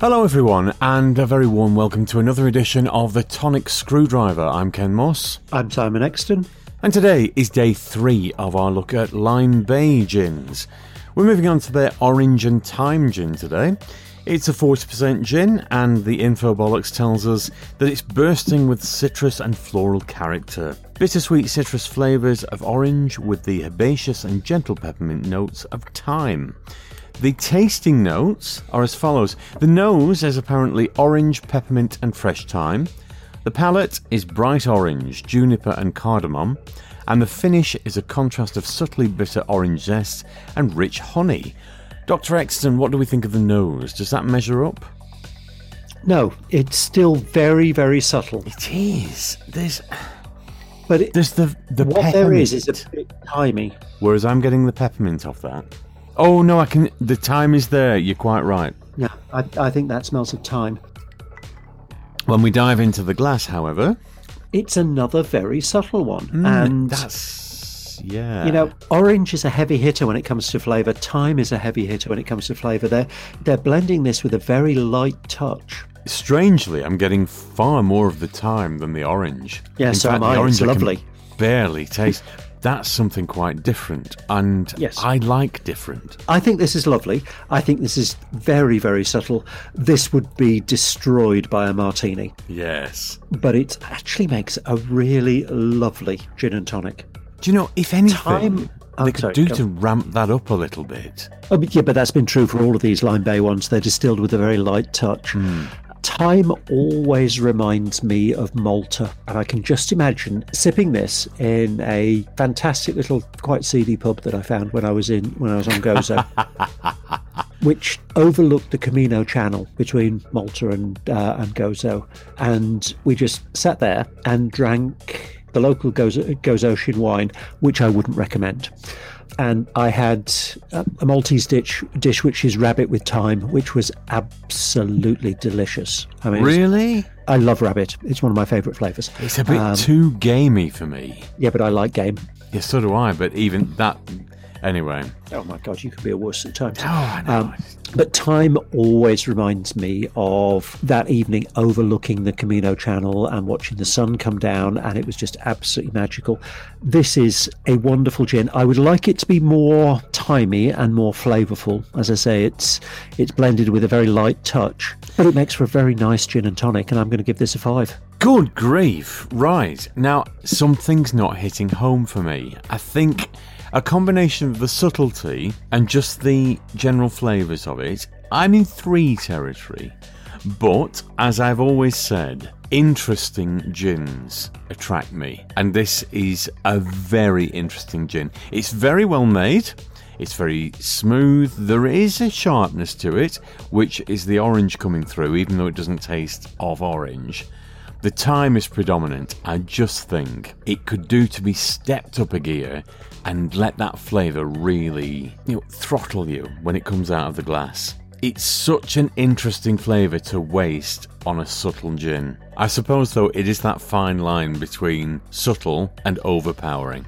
Hello, everyone, and a very warm welcome to another edition of the Tonic Screwdriver. I'm Ken Moss, I'm Simon Exton. and today is day three of our look at Lyme Bay gins. We're moving on to their Orange and Thyme gin today. It's a 40% gin, and the Infobollocks tells us that it's bursting with citrus and floral character. Bittersweet citrus flavours of orange with the herbaceous and gentle peppermint notes of thyme. The tasting notes are as follows. The nose is apparently orange, peppermint, and fresh thyme. The palate is bright orange, juniper, and cardamom. And the finish is a contrast of subtly bitter orange zest and rich honey. Dr. Exton, what do we think of the nose? Does that measure up? No, it's still very, very subtle. It is. There's But it, there's the the what peppermint. there is is a bit timey. Whereas I'm getting the peppermint off that. Oh no, I can. The thyme is there. You're quite right. Yeah, I, I think that smells of thyme. When we dive into the glass, however, It's another very subtle one. Mm, and, that's yeah. you know, orange is a heavy hitter when it comes to flavour. Thyme is a heavy hitter when it comes to flavour. They're, they're blending this with a very light touch. Strangely, I'm getting far more of the thyme than the orange. Yeah, In so fact, am the I. It's orange can lovely. barely taste. That's something quite different, and Yes. I like different. I think this is lovely. I think this is very, very subtle. This would be destroyed by a martini. Yes. but it actually makes a really lovely gin and tonic. Do you know if anything Thyme- I'm oh, they could sorry, do to ramp that up a little bit? Oh, but yeah, but that's been true for all of these Lyme Bay ones. They're distilled with a very light touch. Hmm. Thyme always reminds me of Malta, and I can just imagine sipping this in a fantastic little, quite seedy pub that I found when I was in when I was on Gozo, which overlooked the Comino Channel between Malta and uh, and Gozo, and we just sat there and drank the local Gozo, wine, which I wouldn't recommend. And I had a, Maltese dish, dish which is rabbit with thyme, which was absolutely delicious. I mean, Really? I love rabbit. It's one of my favourite flavours. It's a bit Um, too gamey for me. Yeah, but I like game. Yeah, so do I. But even that, anyway. Oh my god, you could be a worse at times. Oh, I know. Um, but thyme always reminds me of that evening overlooking the Comino Channel and watching the sun come down, and it was just absolutely magical. This is a wonderful gin. I would like it to be more timey and more flavourful. As I say, it's it's blended with a very light touch, but it makes for a very nice gin and tonic, and I'm going to give this a five. Good grief. Right. Now, something's not hitting home for me. I think a combination of the subtlety and just the general flavours of it, I'm in three territory. But, as I've always said, interesting gins attract me. And this is a very interesting gin. It's very well made. It's very smooth. There is a sharpness to it, which is the orange coming through, even though it doesn't taste of orange. The thyme is predominant. I just think it could do to be stepped up a gear and let that flavour really you know, throttle you when it comes out of the glass. It's such an interesting flavour to waste on a subtle gin. I suppose, though, it is that fine line between subtle and overpowering.